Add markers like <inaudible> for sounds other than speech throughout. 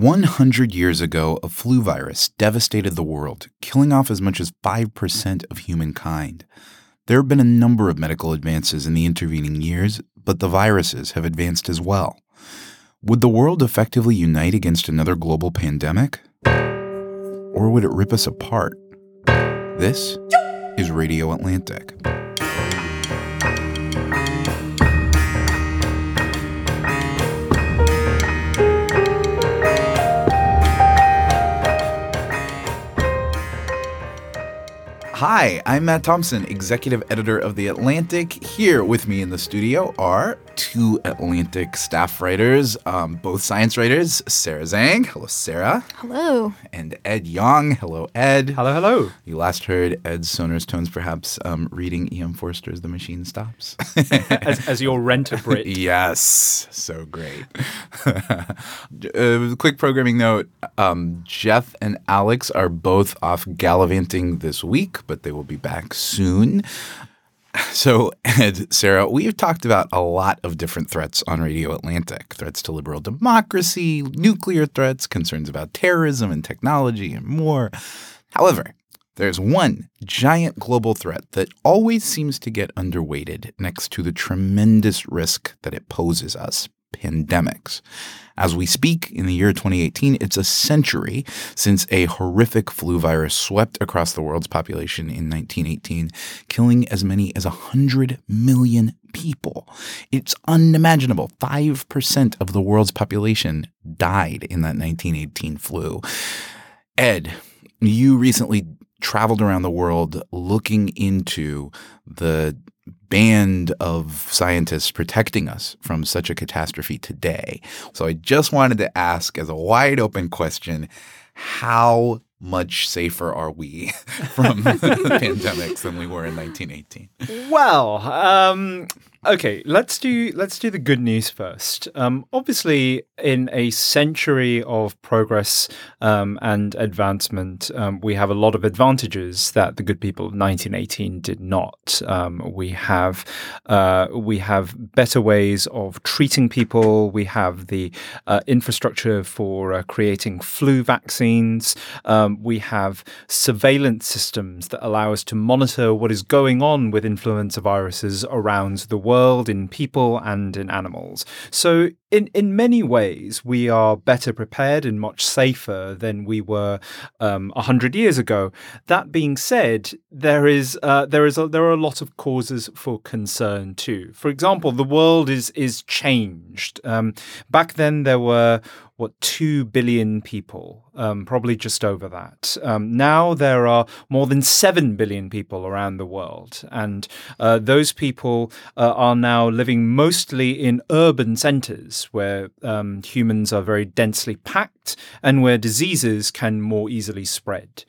100 years ago, a flu virus devastated the world, killing off as much as 5% of humankind. There have been a number of medical advances in the intervening years, but the viruses have advanced as well. Would the world effectively unite against another global pandemic? Or would it rip us apart? This is Radio Atlantic. Hi, I'm Matt Thompson, executive editor of The Atlantic. Here with me in the studio are two Atlantic staff writers, um, both science writers, Sarah Zhang. Hello, Sarah. Hello. And Ed Yong. Hello, Ed. Hello, hello. You last heard Ed's sonorous tones, perhaps um, reading E.M. Forster's The Machine Stops. <laughs> as, as, your renter Brit. <laughs> yes, so great. <laughs> uh, quick programming note um, Jeff and Alex are both off gallivanting this week but they will be back soon. So, Ed, Sarah, we've talked about a lot of different threats on Radio Atlantic threats to liberal democracy, nuclear threats, concerns about terrorism and technology, and more. However, there's one giant global threat that always seems to get underweighted next to the tremendous risk that it poses us pandemics. As we speak in the year 2018, it's a century since a horrific flu virus swept across the world's population in 1918, killing as many as 100 million people. It's unimaginable. 5% of the world's population died in that 1918 flu. Ed, you recently traveled around the world looking into the band of scientists protecting us from such a catastrophe today. So I just wanted to ask, as a wide open question, how much safer are we <laughs> from <laughs> pandemics than we were in 1918? Well, um, Okay, let's do let's do the good news first. Um, obviously, in a century of progress um, and advancement, um, we have a lot of advantages that the good people of 1918 did not. Um, we have uh, we have better ways of treating people. We have the uh, infrastructure for uh, creating flu vaccines. Um, we have surveillance systems that allow us to monitor what is going on with influenza viruses around the world world, in people, and in animals. So, in, in many ways, we are better prepared and much safer than we were um, 100 years ago. That being said, there is, uh, there, is a, there are a lot of causes for concern too. For example, the world is, is changed. Um, back then, there were what, 2 billion people, um, probably just over that. Um, now there are more than 7 billion people around the world. And uh, those people uh, are now living mostly in urban centers where um, humans are very densely packed and where diseases can more easily spread.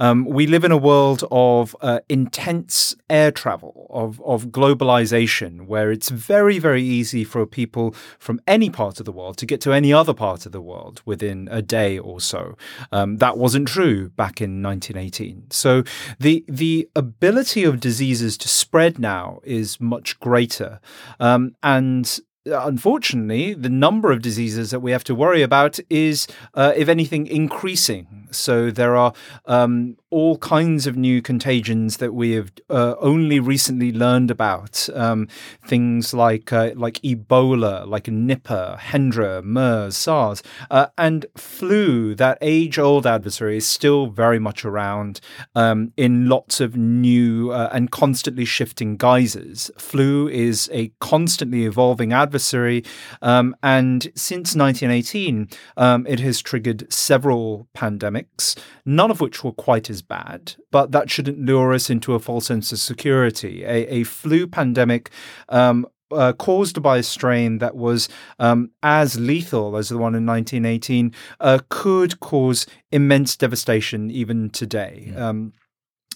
Um, we live in a world of uh, intense air travel, of, of globalization, where it's very, very easy for people from any part of the world to get to any other part of the world within a day or so. Um, that wasn't true back in 1918. So the the ability of diseases to spread now is much greater, um, and unfortunately, the number of diseases that we have to worry about is, uh, if anything, increasing. So there are um, all kinds of new contagions that we have uh, only recently learned about. Um, things like uh, like Ebola, like Nipah, Hendra, MERS, SARS, uh, and flu. That age-old adversary is still very much around um, in lots of new uh, and constantly shifting guises. Flu is a constantly evolving adversary adversary. Um, and since 1918, um, it has triggered several pandemics, none of which were quite as bad, but that shouldn't lure us into a false sense of security. A, a flu pandemic um, uh, caused by a strain that was um, as lethal as the one in 1918 uh, could cause immense devastation even today. Um,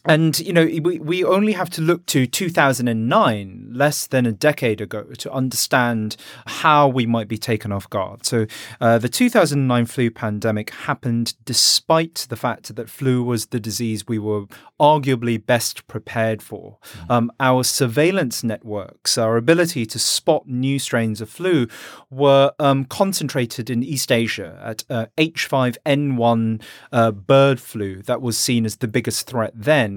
and you know we, we only have to look to 2009 less than a decade ago to understand how we might be taken off guard. So uh, the 2009 flu pandemic happened despite the fact that flu was the disease we were arguably best prepared for. Mm. um, our surveillance networks our ability to spot new strains of flu were um, concentrated in east asia at uh, h5n1 uh, bird flu that was seen as the biggest threat then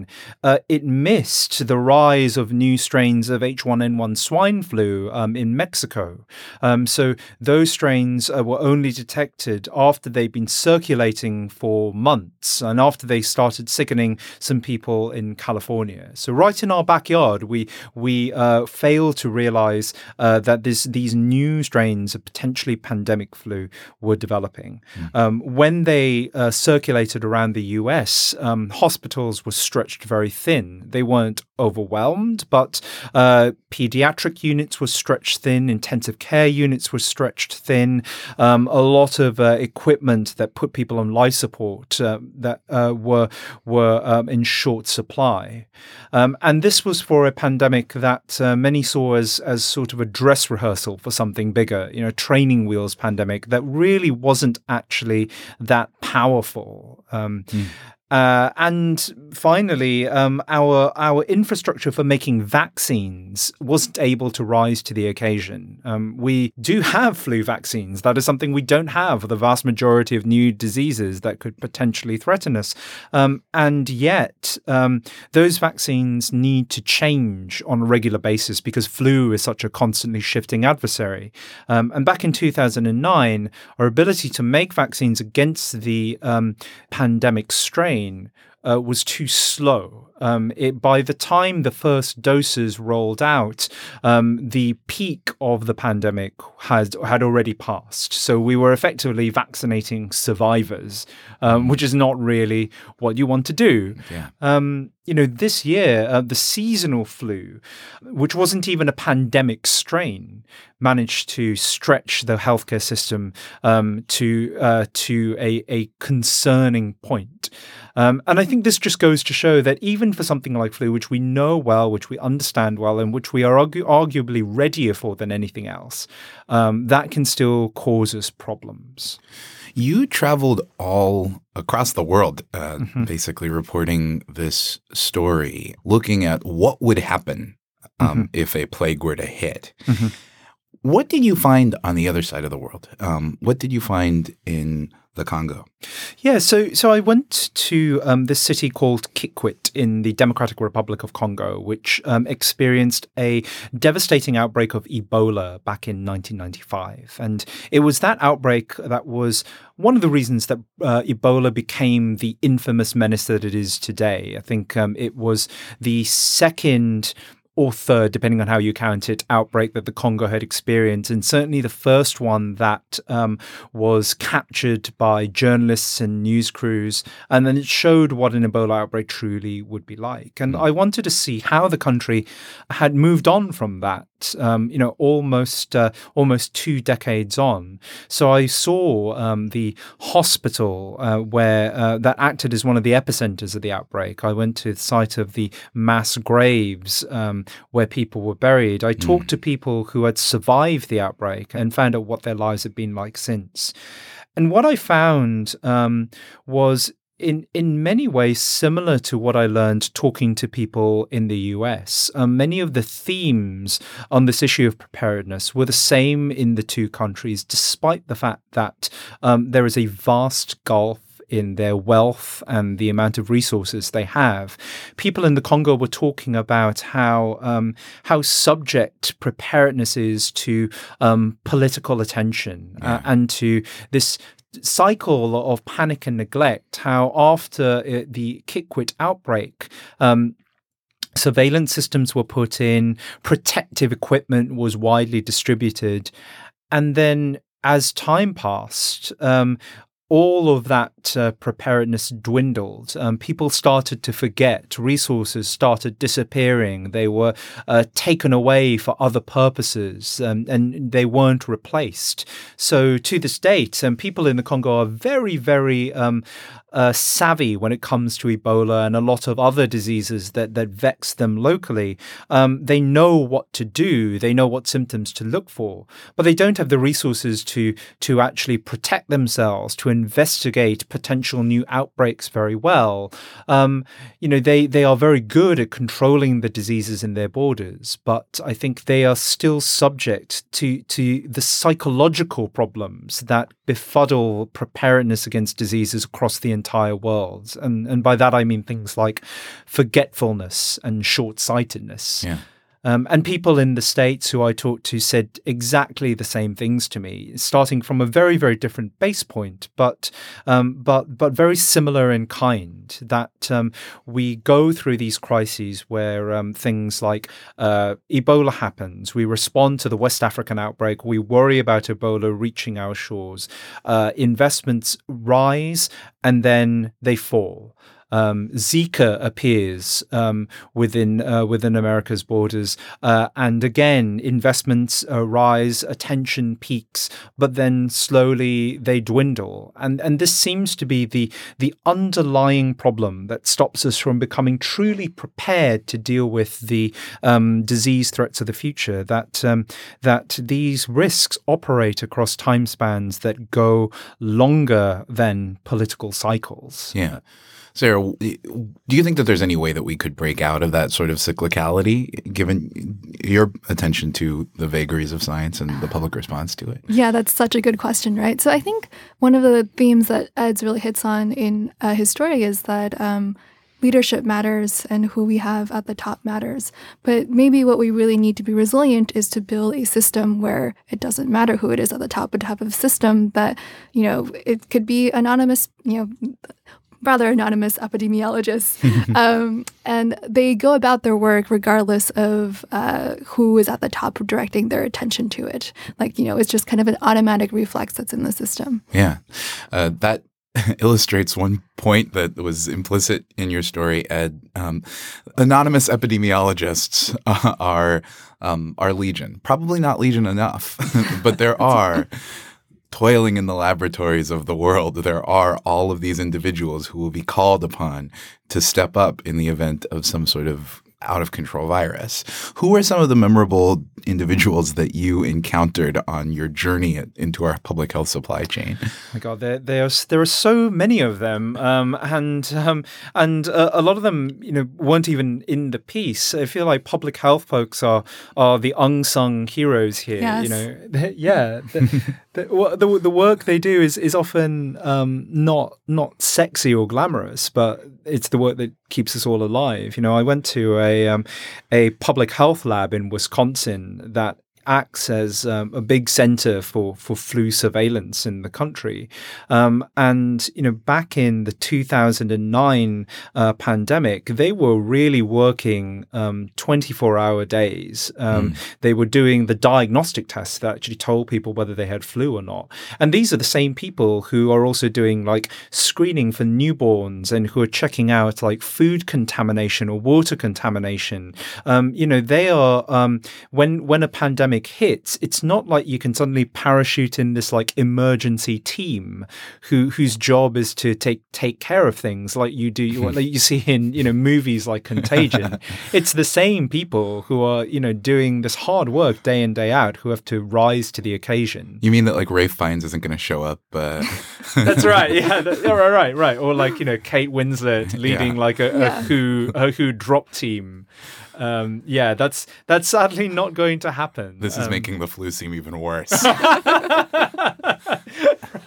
uh, it missed the rise of new strains of H1N1 swine flu um, in Mexico. Um, so those strains uh, were only detected after they'd been circulating for months and after they started sickening some people in California. So right in our backyard, we we uh, failed to realize uh, that this, these new strains of potentially pandemic flu were developing. Mm. Um, when they uh, circulated around the US, um, hospitals were stretched very thin. They weren't overwhelmed, but uh, pediatric units were stretched thin, intensive care units were stretched thin. Um, a lot of uh, equipment that put people on life support uh, that uh, were were um, in short supply, um, and this was for a pandemic that uh, many saw as as sort of a dress rehearsal for something bigger. You know, training wheels pandemic that really wasn't actually that powerful. Mm. Uh, and finally, um, our our infrastructure for making vaccines wasn't able to rise to the occasion. Um, we do have flu vaccines. That is something we don't have for the vast majority of new diseases that could potentially threaten us. Um, and yet, um, those vaccines need to change on a regular basis because flu is such a constantly shifting adversary. Um, and back in 2009, our ability to make vaccines against the um, pandemic strain uh, was too slow. Um, it, by the time the first doses rolled out, um, the peak of the pandemic had had already passed. So we were effectively vaccinating survivors, um, mm. which is not really what you want to do. Yeah. Um, you know, this year, uh, the seasonal flu, which wasn't even a pandemic strain, managed to stretch the healthcare system um, to uh, to a, a concerning point. Um, and I think this just goes to show that even for something like flu, which we know well, which we understand well, and which we are argu- arguably readier for than anything else, um, that can still cause us problems. You traveled all across the world, uh, mm-hmm. basically reporting this story, looking at what would happen um, mm-hmm. if a plague were to hit. Mm-hmm. What did you find on the other side of the world? Um, what did you find in the Congo? Yeah, so so I went to um, this city called Kikwit in the Democratic Republic of Congo, which um, experienced a devastating outbreak of Ebola back in 1995, and it was that outbreak that was one of the reasons that uh, Ebola became the infamous menace that it is today. I think um, it was the second or third, depending on how you count it, outbreak that the Congo had experienced. And certainly the first one that um, was captured by journalists and news crews. And then it showed what an Ebola outbreak truly would be like. And mm. I wanted to see how the country had moved on from that um, you know, almost uh, almost two decades on. So I saw um, the hospital uh, where uh, that acted as one of the epicenters of the outbreak. I went to the site of the mass graves um, where people were buried. I talked mm. to people who had survived the outbreak and found out what their lives had been like since. And what I found um, was in in many ways similar to what I learned talking to people in the US. Um, many of the themes on this issue of preparedness were the same in the two countries, despite the fact that um, there is a vast gulf in their wealth and the amount of resources they have. People in the Congo were talking about how um, how subject preparedness is to um, political attention uh, yeah. uh, and to this cycle of panic and neglect, how after it, uh, the Kikwit outbreak, um, surveillance systems were put in, protective equipment was widely distributed. And then as time passed, um, all of that uh, preparedness dwindled. Um, people started to forget. Resources started disappearing. They were uh, taken away for other purposes, um, and they weren't replaced. So to this date, um, people in the Congo are very, very um, uh, savvy when it comes to Ebola and a lot of other diseases that, that vex them locally. Um, they know what to do, they know what symptoms to look for, but they don't have the resources to, to actually protect themselves, to investigate potential new outbreaks very well. Um, you know, they, they are very good at controlling the diseases in their borders, but I think they are still subject to, to the psychological problems that befuddle preparedness against diseases across the world. And, and by that, I mean things like forgetfulness and short sightedness. Yeah. Um, and people in the States who I talked to said exactly the same things to me, starting from a very, very different base point, but um, but but very similar in kind. That um, we go through these crises where um, things like uh, Ebola happens, we respond to the West African outbreak, we worry about Ebola reaching our shores, uh, investments rise and then they fall um, Zika appears um, within uh, within America's borders, uh, and again investments uh, rise, attention peaks, but then slowly they dwindle, and and this seems to be the the underlying problem that stops us from becoming truly prepared to deal with the um, disease threats of the future. That um, that these risks operate across time spans that go longer than political cycles. Yeah. Sarah, do you think that there's any way that we could break out of that sort of cyclicality, given your attention to the vagaries of science and the public response to it? Yeah, that's such a good question, right? So I think one of the themes that Ed's really hits on in uh, his story is that. Um, leadership matters and who we have at the top matters. But maybe what we really need to be resilient is to build a system where it doesn't matter who it is at the top, but to have a system that, you know, it could be anonymous, you know, rather anonymous epidemiologists. <laughs> um, and they go about their work regardless of uh, who is at the top directing their attention to it. Like, you know, it's just kind of an automatic reflex that's in the system. Yeah. Uh, that <laughs> illustrates one point that was implicit in your story, Ed. Um, anonymous epidemiologists uh, <laughs> are um, are legion. Probably not legion enough, but there are toiling in the laboratories of the world, there are all of these individuals who will be called upon to step up in the event of some sort of out of control virus. Who are some of the memorable individuals that you encountered on your journey into our public health supply chain? Oh my God, there, there, are, there are so many of them, um, and um, and uh, a lot of them, you know, weren't even in the piece. I feel like public health folks are are the unsung heroes here. Yes. You know, <laughs> yeah, the, the, the, work they do is is often um, not not sexy or glamorous, but it's the work that keeps us all alive. You know, I went to a um, a public health lab in Wisconsin that acts as um, a big center for, for flu surveillance in the country. Um, and, you know, back in the 2009 uh, pandemic, they were really working um, 24 hour days. Mm. They were doing the diagnostic tests that actually told people whether they had flu or not. And these are the same people who are also doing like screening for newborns and who are checking out like food contamination or water contamination. Um, you know, they are, um, when, when a pandemic pandemic hits, it's not like you can suddenly parachute in this like emergency team who whose job is to take take care of things like you do like you see in you know movies like Contagion. <laughs> it's the same people who are you know doing this hard work day in day out who have to rise to the occasion. You mean that like Ralph Fiennes isn't going to show up? Uh... <laughs> That's right. Yeah. <laughs> That. Right. Right. Right. Or like you know Kate Winslet leading yeah. like a, yeah. a who a who drop team um, yeah, that's that's sadly not going to happen. This is um, making the flu seem even worse. <laughs>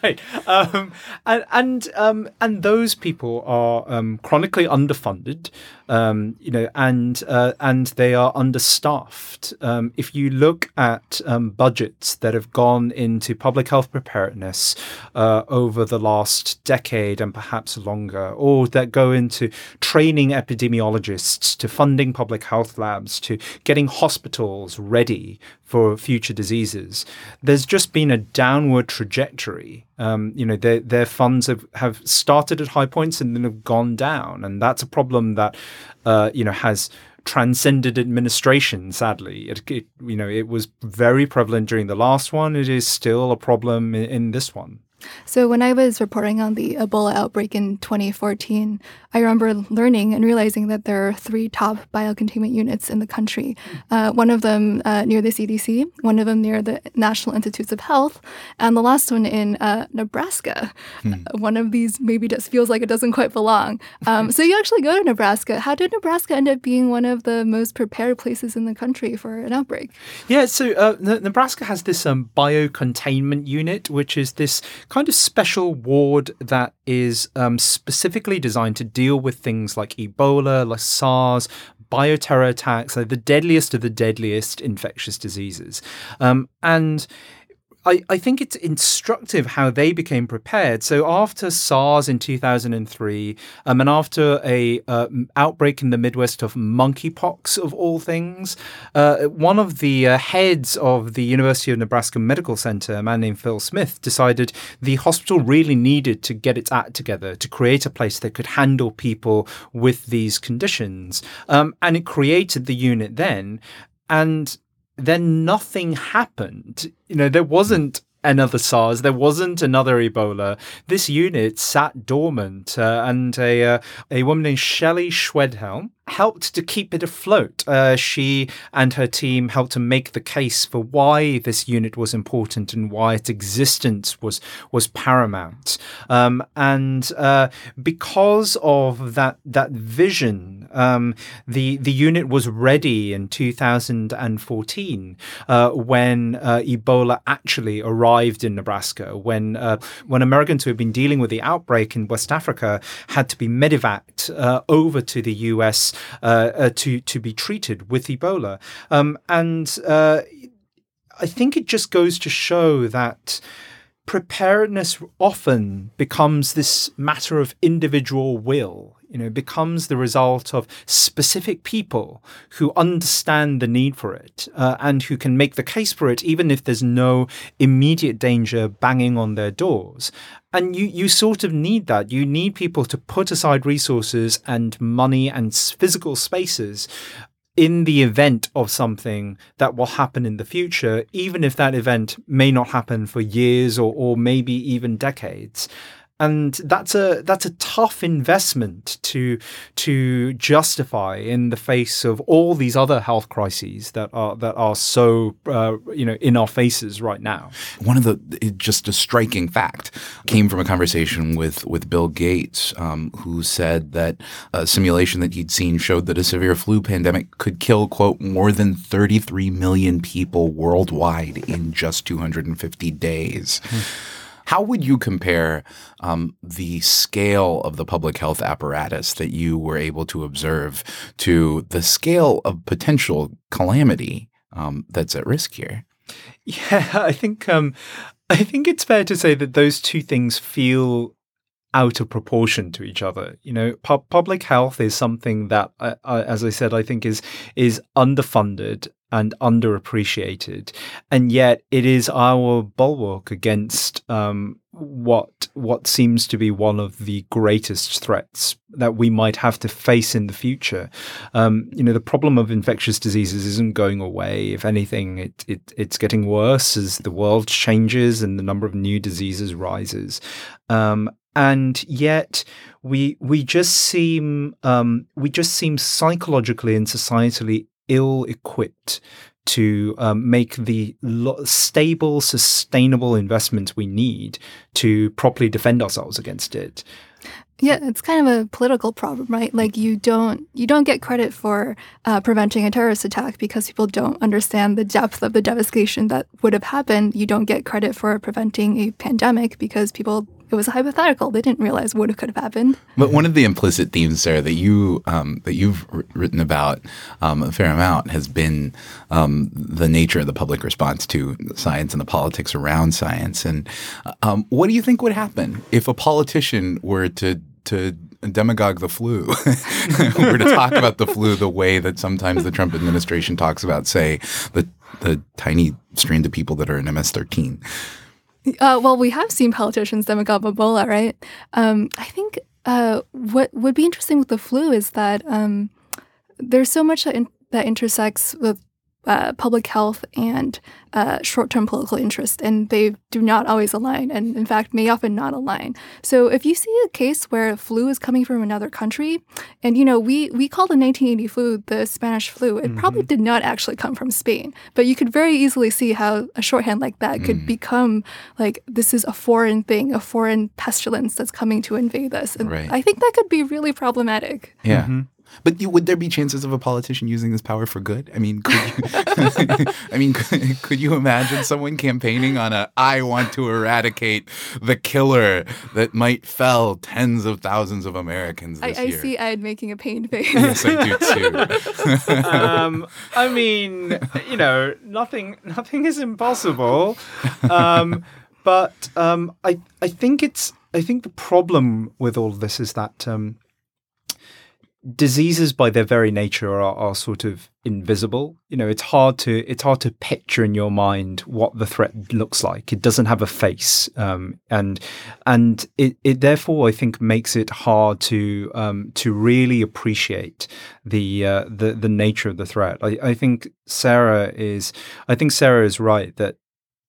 right, um, and and um, and those people are um, chronically underfunded, um, you know, and uh, and they are understaffed. if you look at budgets that have gone into public health preparedness uh, over the last decade and perhaps longer, or that go into training epidemiologists to funding public health labs to getting hospitals ready for future diseases. There's just been a downward trajectory. Um, you know, their their funds have, have started at high points and then have gone down, and that's a problem that uh, you know has transcended administration. Sadly, it, it, you know it was very prevalent during the last one. It is still a problem in, in this one. So, when I was reporting on the Ebola outbreak in 2014, I remember learning and realizing that there are three top biocontainment units in the country. Uh, one of them uh, near the CDC, one of them near the National Institutes of Health, and the last one in uh, Nebraska. Hmm. One of these maybe just feels like it doesn't quite belong. Um, so, you actually go to Nebraska. How did Nebraska end up being one of the most prepared places in the country for an outbreak? Yeah, so uh, Nebraska has this um, biocontainment unit, which is this kind of special ward that is um, specifically designed to deal with things like Ebola, like SARS, bioterror attacks, like the deadliest of the deadliest infectious diseases. Um, and I, I think it's instructive how they became prepared. So after SARS in 2003, um, and after a uh, outbreak in the Midwest of monkeypox of all things, uh, one of the uh, heads of the University of Nebraska Medical Center, a man named Phil Smith, decided the hospital really needed to get its act together to create a place that could handle people with these conditions, um, and it created the unit then. And then nothing happened. You know, there wasn't another SARS. There wasn't another Ebola. This unit sat dormant, uh, and a uh, a woman named Shelley Schwedhelm helped to keep it afloat. Uh, she and her team helped to make the case for why this unit was important and why its existence was was paramount. Um, and uh, because of that that vision, um, the the unit was ready in 2014 uh, when uh, Ebola actually arrived in Nebraska. When uh, when Americans who had been dealing with the outbreak in West Africa had to be medevaced uh, over to the U.S. Uh, uh, to to be treated with Ebola. Um, and uh, I think it just goes to show that preparedness often becomes this matter of individual will you know becomes the result of specific people who understand the need for it uh, and who can make the case for it even if there's no immediate danger banging on their doors. And you you sort of need that. You need people to put aside resources and money and physical spaces in the event of something that will happen in the future, even if that event may not happen for years or, or maybe even decades and that's a that's a tough investment to to justify in the face of all these other health crises that are that are so uh, you know in our faces right now. One of the just a striking fact came from a conversation with with Bill Gates, um, who said that a simulation that he'd seen showed that a severe flu pandemic could kill quote more than 33 million people worldwide in just 250 days. Mm. How would you compare um, the scale of the public health apparatus that you were able to observe to the scale of potential calamity um, that's at risk here? Yeah, I think um, I think it's fair to say that those two things feel out of proportion to each other. You know, pu- public health is something that, uh, uh, as I said, I think is is underfunded and underappreciated, and yet it is our bulwark against um, what what seems to be one of the greatest threats that we might have to face in the future. Um, you know, the problem of infectious diseases isn't going away. If anything, it, it it's getting worse as the world changes and the number of new diseases rises. Um, and yet we we just seem um, we just seem psychologically and societally ill equipped to um, make the lo- stable, sustainable investments we need to properly defend ourselves against it. Yeah, it's kind of a political problem, right? Like you don't you don't get credit for uh, preventing a terrorist attack because people don't understand the depth of the devastation that would have happened. You don't get credit for preventing a pandemic because people it was a hypothetical. They didn't realize what could have happened. But one of the implicit themes, Sarah, that you um, that you've written about um, a fair amount has been um, the nature of the public response to science and the politics around science. And um, what do you think would happen if a politician were to to demagogue the flu. <laughs> We're to talk about the flu the way that sometimes the Trump administration talks about, say, the the tiny strand of people that are in MS-13. Uh, well, we have seen politicians demagogue Ebola, right? Um, I think uh, what would be interesting with the flu is that um, there's so much that, in, that intersects with uh, public health and uh, short term political interest, and they do not always align, and in fact, may often not align. So, if you see a case where flu is coming from another country, and you know, we, we call the 1980 flu the Spanish flu, it mm-hmm. probably did not actually come from Spain, but you could very easily see how a shorthand like that could mm. become like this is a foreign thing, a foreign pestilence that's coming to invade us. And right. I think that could be really problematic. Yeah. Mm-hmm. But you, would there be chances of a politician using this power for good? I mean, could you, <laughs> I mean, could, could, you imagine someone campaigning on a "I want to eradicate the killer that might fell tens of thousands of Americans"? I, I see Ed making a pain face. yes, I do too. <laughs> um, I mean, you know, nothing, nothing is impossible. Um, but um, I, I think it's, I think the problem with all of this is that um, diseases by their very nature are, are sort of invisible. You know it's hard to it's hard to picture in your mind what the threat looks like. It doesn't have a face um, and and it, it therefore i think makes it hard to um, to really appreciate the uh, the the nature of the threat. I, I think sarah is i think sarah is right that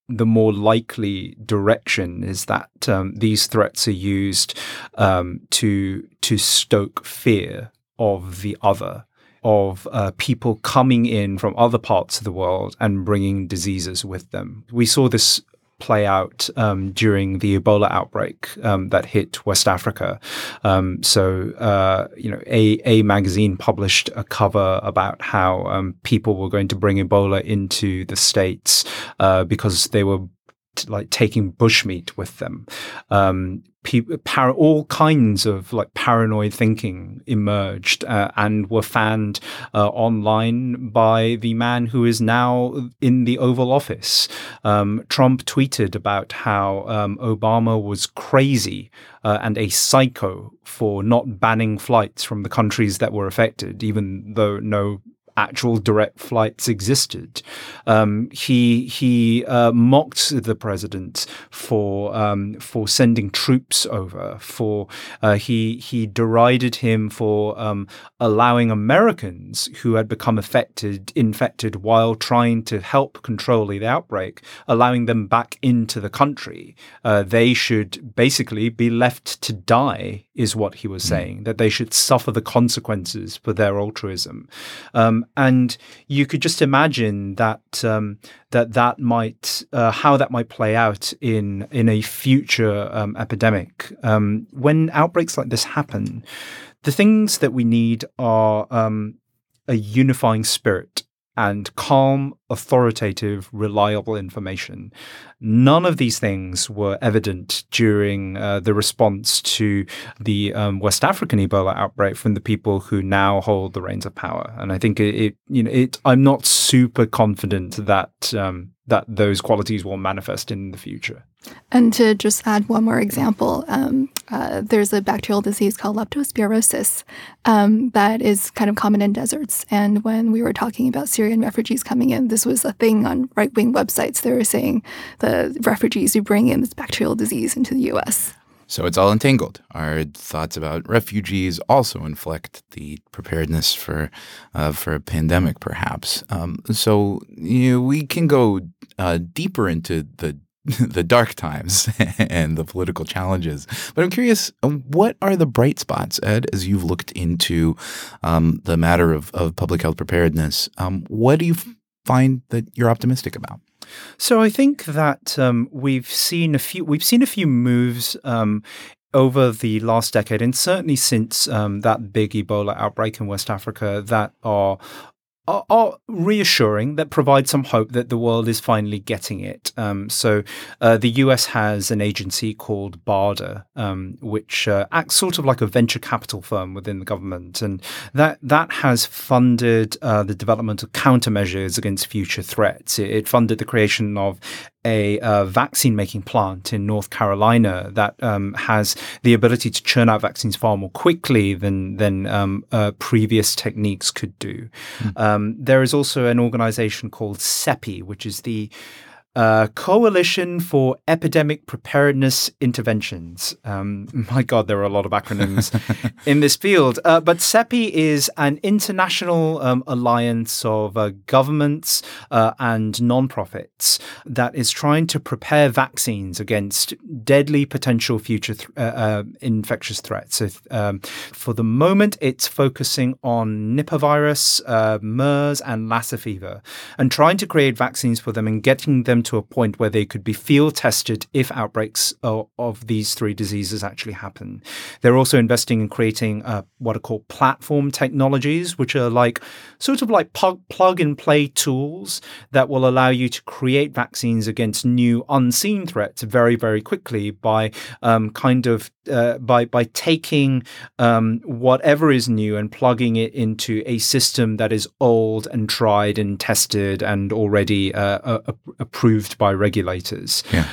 the more likely direction is that um, these threats are used um, to to stoke fear of the other, of uh, people coming in from other parts of the world and bringing diseases with them. We saw this play out um, during the Ebola outbreak um, that hit West Africa. Um, so, uh, you know, a, a magazine published a cover about how um, people were going to bring Ebola into the states uh, because they were like taking bushmeat with them. Um, para- all kinds of like paranoid thinking emerged uh, and were fanned uh, online by the man who is now in the Oval Office. Um, Trump tweeted about how um, Obama was crazy uh, and a psycho for not banning flights from the countries that were affected, even though no actual direct flights existed. Um, he he uh, mocked the president for um, for sending troops over. For uh, he he derided him for um, allowing Americans who had become affected infected while trying to help control the outbreak, allowing them back into the country. Uh, they should basically be left to die, is what he was hmm. saying. That they should suffer the consequences for their altruism. Um, and you could just imagine that um, that that might uh, how that might play out in in a future um, epidemic um, when outbreaks like this happen. The things that we need are um, a unifying spirit and calm, authoritative, reliable information. None of these things were evident during uh, the response to the um, West African Ebola outbreak from the people who now hold the reins of power. And I think it, it you know, it. I'm not super confident that um, that those qualities will manifest in the future. And to just add one more example, um, uh, there's a bacterial disease called leptospirosis um, that is kind of common in deserts. And when we were talking about Syrian refugees coming in, this was a thing on right wing websites. They were saying the refugees who bring in this bacterial disease into the US. So it's all entangled. Our thoughts about refugees also inflect the preparedness for uh, for a pandemic, perhaps. Um, so you know, we can go uh, deeper into the <laughs> the dark times <laughs> and the political challenges. But I'm curious, um, what are the bright spots, Ed, as you've looked into um, the matter of, of public health preparedness? Um, what do you find that you're optimistic about? So I think that um, we've seen a few we've seen a few moves um, over the last decade, and certainly since um, that big Ebola outbreak in West Africa, that are are, are, reassuring that provide some hope that the world is finally getting it. Um, so, uh, the US has an agency called BARDA, um, which uh, acts sort of like a venture capital firm within the government, and that that has funded uh, the development of countermeasures against future threats. It, it funded the creation of a uh, vaccine making plant in North Carolina that um, has the ability to churn out vaccines far more quickly than than um, uh, previous techniques could do. Mm. there is also an organization called CEPI, which is the uh, Coalition for Epidemic Preparedness Interventions. Um, <laughs> my God, there are a lot of acronyms <laughs> in this field. Uh, but CEPI is an international um, alliance of uh, governments uh, and nonprofits that is trying to prepare vaccines against deadly potential future th- uh, infectious threats. So, um, for the moment, it's focusing on Nipah virus, MERS, and Lassa fever, and trying to create vaccines for them and getting them to a point where they could be field tested if outbreaks of, these three diseases actually happen. They're also investing in creating uh, what are called platform technologies, which are like sort of like plug, plug and play tools that will allow you to create vaccines against new unseen threats very, very quickly by um, kind of uh, by by taking um, whatever is new and plugging it into a system that is old and tried and tested and already uh, approved by regulators. Yeah.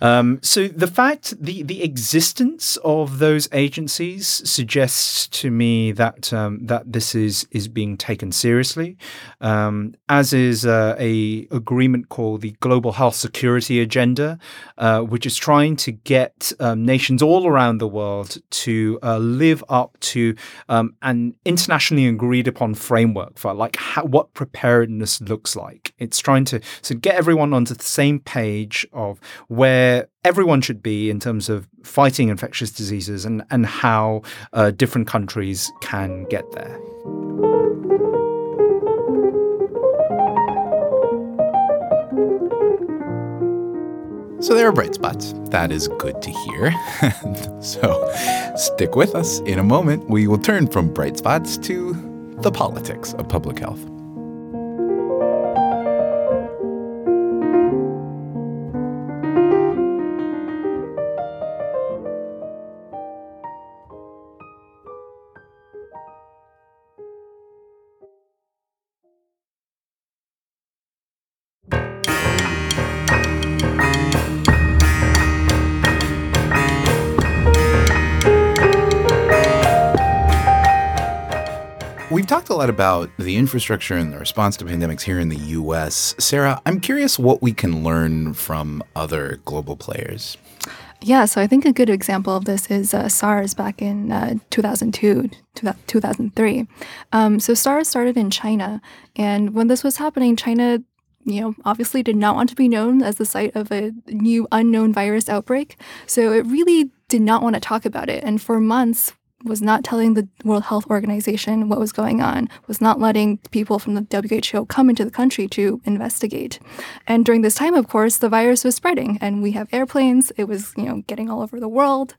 Um, so the fact the the existence of those agencies suggests to me that um, that this is is being taken seriously, um, as is uh, a agreement called the Global Health Security Agenda, uh, which is trying to get um, nations all around the world to uh, live up to um, an internationally agreed upon framework for like how, what preparedness looks like. It's trying to so get everyone onto the same page of where where everyone should be in terms of fighting infectious diseases and, and how uh, different countries can get there. So there are bright spots. That is good to hear. <laughs> so stick with us. In a moment, we will turn from bright spots to the politics of public health. A lot about the infrastructure and the response to pandemics here in the US. Sarah, I'm curious what we can learn from other global players. Yeah, so I think a good example of this is uh, SARS back in uh, 2002, 2003. Um, so SARS started in China, and when this was happening, China you know, obviously did not want to be known as the site of a new unknown virus outbreak. So it really did not want to talk about it. And for months, was not telling the World Health Organization what was going on, was not letting people from the WHO come into the country to investigate. And during this time, of course, the virus was spreading, and we have airplanes. It was, you know, getting all over the world,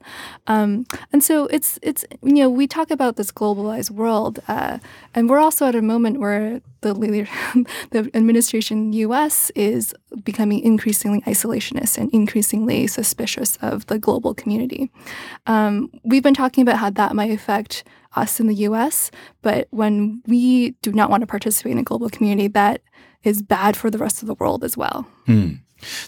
um, and so it's it's you know we talk about this globalized world, uh, and we're also at a moment where the <laughs> the administration U.S. is becoming increasingly isolationist and increasingly suspicious of the global community. Um, we've been talking about how that might affect us in the U.S., but when we do not want to participate in a global community, that is bad for the rest of the world as well. Hmm.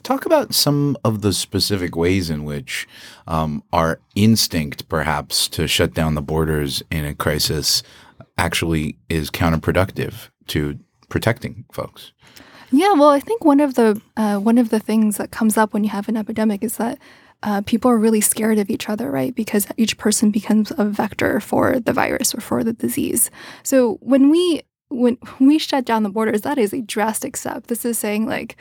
Talk about some of the specific ways in which um, our instinct, perhaps, to shut down the borders in a crisis actually is counterproductive to protecting folks. Yeah, well, I think one of the uh, one of the things that comes up when you have an epidemic is that uh, people are really scared of each other, right? Because each person becomes a vector for the virus or for the disease. So when we when we shut down the borders, that is a drastic step. This is saying like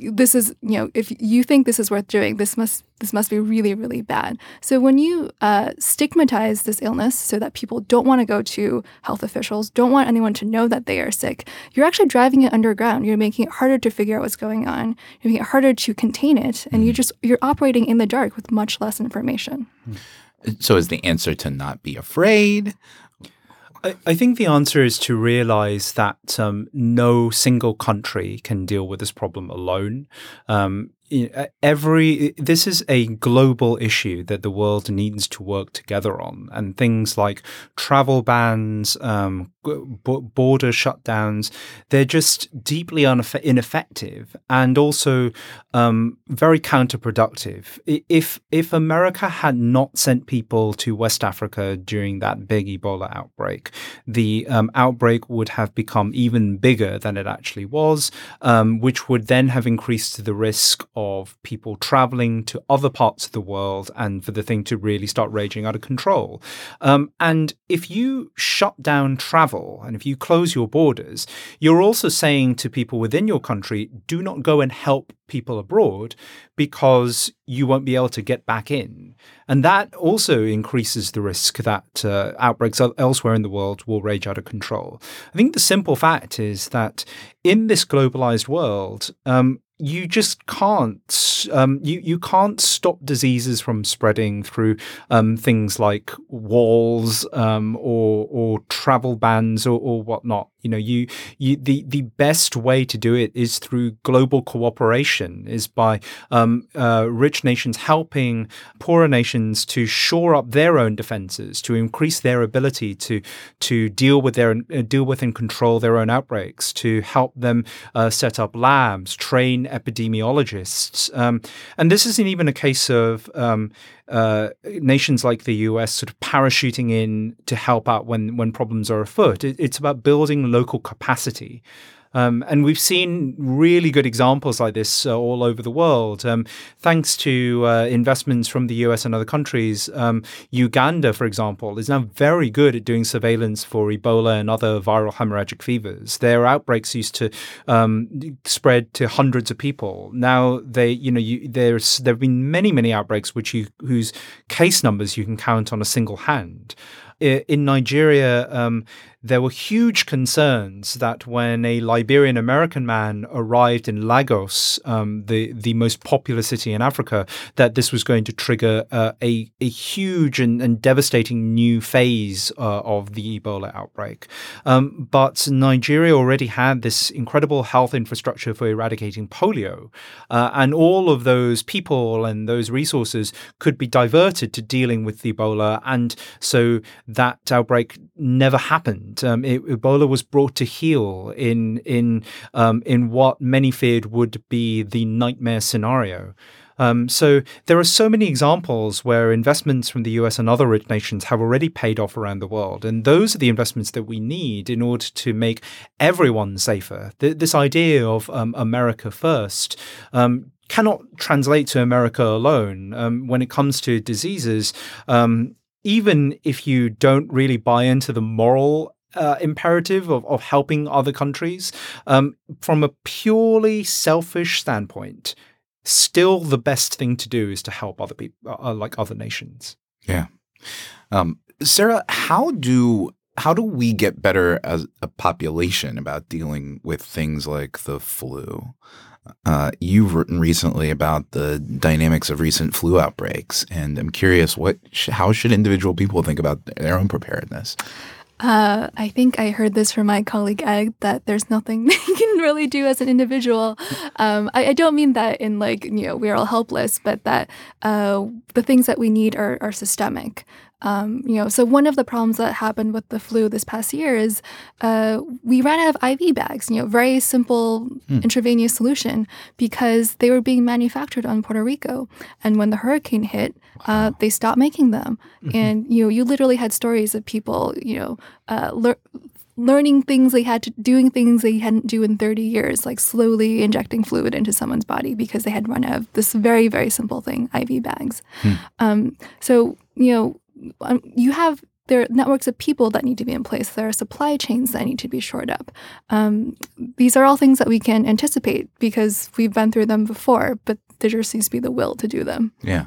this is you know if you think this is worth doing this must this must be really really bad. So when you uh, stigmatize this illness so that people don't want to go to health officials don't want anyone to know that they are sick you're actually driving it underground. You're making it harder to figure out what's going on. You're making it harder to contain it and you mm-hmm. just you're operating in the dark with much less information. So is the answer to not be afraid I, think the answer is to realize that um, no single country can deal with this problem alone. Um, every this is a global issue that the world needs to work together on, and things like travel bans, um, border shutdowns, they're just deeply ineffective and also um, very counterproductive. If if America had not sent people to West Africa during that big Ebola outbreak, the um, outbreak would have become even bigger than it actually was, um, which would then have increased the risk of people traveling to other parts of the world and for the thing to really start raging out of control. Um, and if you shut down travel and if you close your borders, you're also saying to people within your country, do not go and help people abroad because you won't be able to get back in. And that also increases the risk that uh, outbreaks elsewhere in the world will rage out of control. I think the simple fact is that in this globalized world, um, you just can't um, you you can't stop diseases from spreading through um, things like walls um, or or travel bans or, or whatnot. You know, you, you the the best way to do it is through global cooperation, is by um, uh, rich nations helping poorer nations to shore up their own defenses, to increase their ability to to deal with their uh, deal with and control their own outbreaks, to help them uh, set up labs, train epidemiologists, um, and this isn't even a case of um, uh, nations like the US sort of parachuting in to help out when when problems are afoot. It, it's about building local capacity. Um, and we've seen really good examples like this uh, all over the world. Um, thanks to uh, investments from the US and other countries, um, Uganda, for example, is now very good at doing surveillance for Ebola and other viral hemorrhagic fevers. Their outbreaks used to um, spread to hundreds of people. Now they, you know, you, there's there have been many, many outbreaks which you whose case numbers you can count on a single hand. In Nigeria, um, there were huge concerns that when a Liberian American man arrived in Lagos, um, the the most populous city in Africa, that this was going to trigger uh, a a huge and, and devastating new phase uh, of the Ebola outbreak. Um, but Nigeria already had this incredible health infrastructure for eradicating polio, uh, and all of those people and those resources could be diverted to dealing with the Ebola, and so that outbreak never happened um, it, Ebola was brought to heel in in um, in what many feared would be the nightmare scenario. Um, so there are so many examples where investments from the US and other rich nations have already paid off around the world. And those are the investments that we need in order to make everyone safer. Th- this idea of um, America first um, cannot translate to America alone. Um, when it comes to diseases, um, even if you don't really buy into the moral uh, imperative of, of helping other countries, um, from a purely selfish standpoint, still the best thing to do is to help other people, uh, uh, like other nations. Yeah. Um, Sarah, how do how do we get better as a population about dealing with things like the flu? Uh, you've written recently about the dynamics of recent flu outbreaks, and I'm curious what sh- how should individual people think about their own preparedness? Uh, I think I heard this from my colleague Ed that there's nothing <laughs> they can really do as an individual. Um, I, I, don't mean that in like you know we're all helpless, but that uh, the things that we need are, are systemic. Um, you know, so one of the problems that happened with the flu this past year is uh, we ran out of IV bags. You know, very simple hmm. intravenous solution because they were being manufactured on Puerto Rico, and when the hurricane hit, uh, they stopped making them. Mm-hmm. And you know, you literally had stories of people, you know, uh, lear- learning things they had to doing things they hadn't do in 30 years like slowly injecting fluid into someone's body because they had run out of this very very simple thing iv bags hmm. um, so you know um, you have there are networks of people that need to be in place. There are supply chains that need to be shored up. Um, these are all things that we can anticipate because we've been through them before, but there just seems to be the will to do them. Yeah.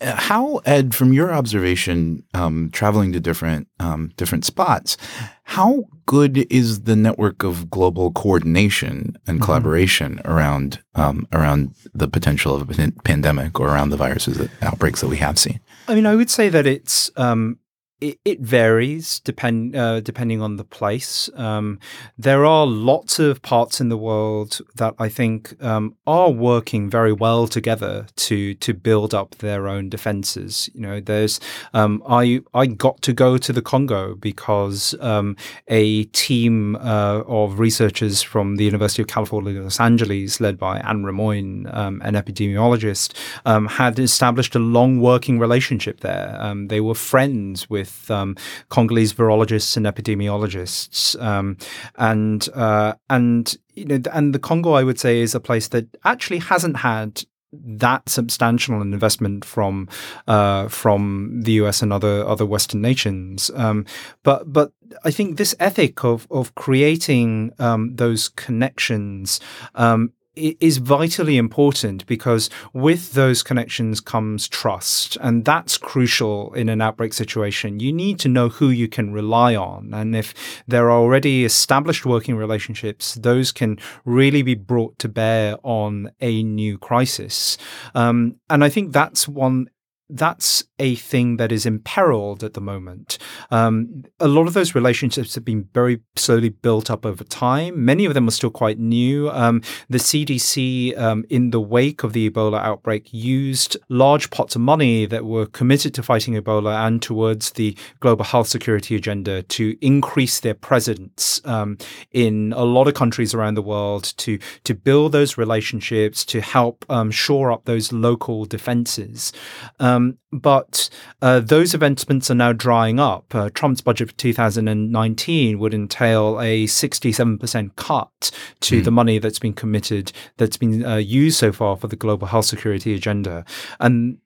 Uh, how, Ed, from your observation, um, traveling to different um, different spots, how good is the network of global coordination and mm-hmm. collaboration around um, around the potential of a pandemic or around the viruses that outbreaks that we have seen? I mean, I would say that it's um, it, it varies depend uh, depending on the place. Um, there are lots of parts in the world that I think um, are working very well together to to build up their own defenses. You know, there's um, I I got to go to the Congo because um, a team uh, of researchers from the University of California, Los Angeles, led by Anne Rimoin, um, an epidemiologist, um, had established a long working relationship there. they were friends with with um, Congolese virologists and epidemiologists, um, and uh, and you know, and the Congo, I would say, is a place that actually hasn't had that substantial an investment from uh, from the US and other other Western nations. Um, but but I think this ethic of of creating um, those connections um, is vitally important because with those connections comes trust. And that's crucial in an outbreak situation. You need to know who you can rely on. And if there are already established working relationships, those can really be brought to bear on a new crisis. Um, and I think that's one that's a thing that is imperiled at the moment. Um, a lot of those relationships have been very slowly built up over time. Many of them are still quite new. Um, the CDC, um, in the wake of the Ebola outbreak, used large pots of money that were committed to fighting Ebola and towards the global health security agenda to increase their presence um, in a lot of countries around the world to to build those relationships to help um, shore up those local defenses. Um, um, but uh, those investments are now drying up. Uh, Trump's budget for 2019 would entail a 67% cut to mm. the money that's been committed, that's been uh, used so far for the global health security agenda. And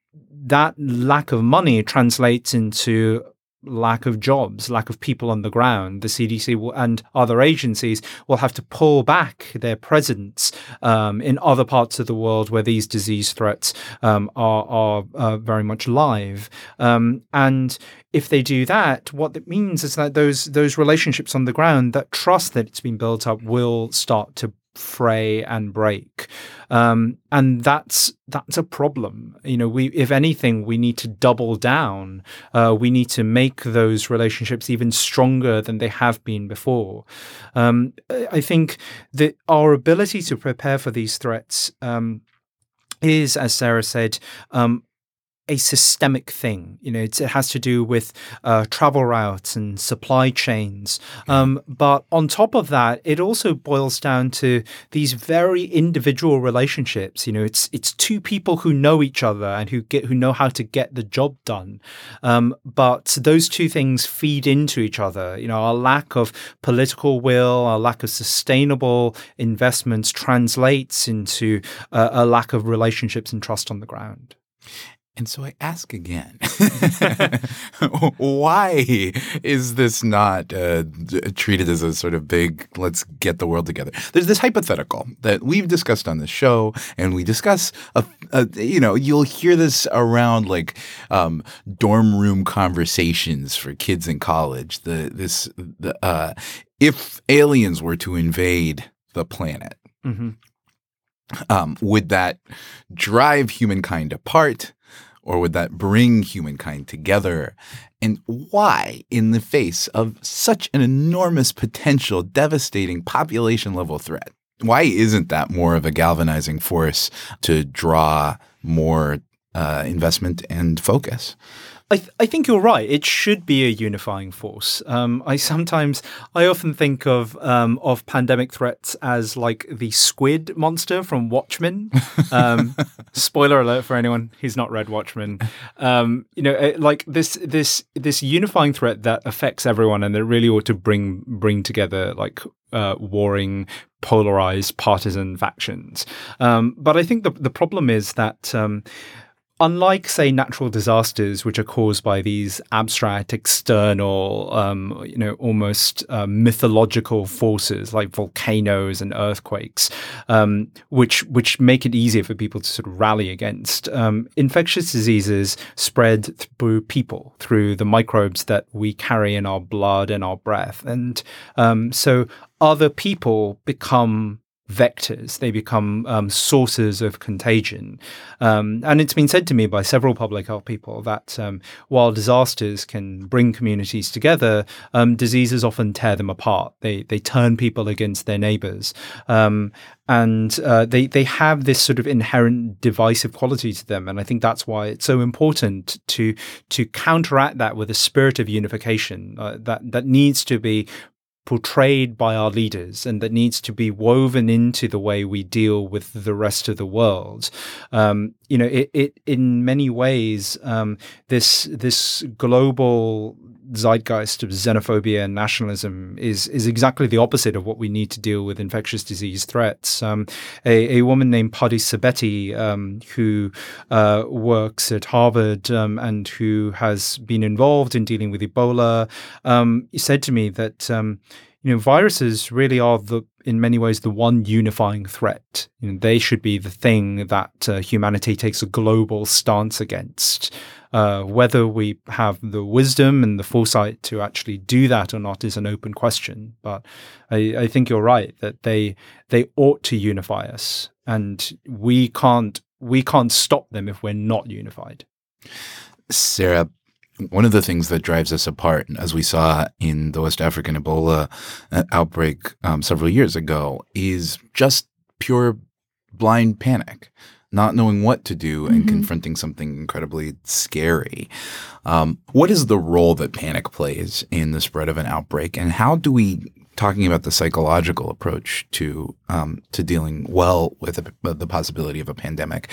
that lack of money translates into lack of jobs, lack of people on the ground, the CDC will, and other agencies will have to pull back their presence um, in other parts of the world where these disease threats um, are, are uh, very much live. Um, and if they do that, what that means is that those those relationships on the ground, that trust that it's been built up, will start to fray and break. Um, and that's that's a problem. You know, we if anything, we need to double down. Uh, we need to make those relationships even stronger than they have been before. Um, I think that our ability to prepare for these threats. Um, is, as Sarah said, um, a systemic thing. You know, it has to do with uh, travel routes and supply chains. Um, but on top of that, it also boils down to these very individual relationships. You know, it's it's two people who know each other and who get who know how to get the job done. Um, but those two things feed into each other. You know, our lack of political will, our lack of sustainable investments translates into uh, a lack of relationships and trust on the ground. And so I ask again, <laughs> why is this not uh, treated as a sort of big, let's get the world together? There's this hypothetical that we've discussed on the show, and we discuss, a, a, you know, you'll hear this around like um, dorm room conversations for kids in college. The this the uh, if aliens were to invade the planet. Mm-hmm. Um, would that drive humankind apart? Or would that bring humankind together? And why, in the face of such an enormous potential, devastating population level threat, why isn't that more of a galvanizing force to draw more uh, investment and focus? I, th- I think you're right. It should be a unifying force. Um, I sometimes, I often think of um, of pandemic threats as like the squid monster from Watchmen. Um, <laughs> spoiler alert for anyone who's not read Watchmen. Um, you know, it, like this this this unifying threat that affects everyone, and that really ought to bring bring together like uh, warring polarized partisan factions. Um, but I think the the problem is that um, unlike say natural disasters which are caused by these abstract external um, you know almost uh, mythological forces like volcanoes and earthquakes um, which which make it easier for people to sort of rally against um, infectious diseases spread through people through the microbes that we carry in our blood and our breath. And um, so other people become vectors. They become um, sources of contagion. Um, and it's been said to me by several public health people that um, while disasters can bring communities together, um, diseases often tear them apart. They they turn people against their neighbors. Um, and uh, they they have this sort of inherent divisive quality to them, and I think that's why it's so important to to counteract that with a spirit of unification uh, that that needs to be portrayed by our leaders and that needs to be woven into the way we deal with the rest of the world. Um, you know, it, it in many ways um, this this global zeitgeist of xenophobia and nationalism is is exactly the opposite of what we need to deal with infectious disease threats. Um, a, a, woman named Pardis Sabeti, um, who uh, works at Harvard um, and who has been involved in dealing with Ebola, um, said to me that um, you know viruses really are the in many ways the one unifying threat. You know, they should be the thing that uh, humanity takes a global stance against. Uh, whether we have the wisdom and the foresight to actually do that or not is an open question. But I, I think you're right that they they ought to unify us, and we can't we can't stop them if we're not unified. Sarah, one of the things that drives us apart, as we saw in the West African Ebola uh, outbreak um, several years ago, is just pure blind panic not knowing what to do and mm-hmm. confronting something incredibly scary. Um, what is the role that panic plays in the spread of an outbreak, and how do we talking about the psychological approach to um, to dealing well with a, the possibility of a pandemic?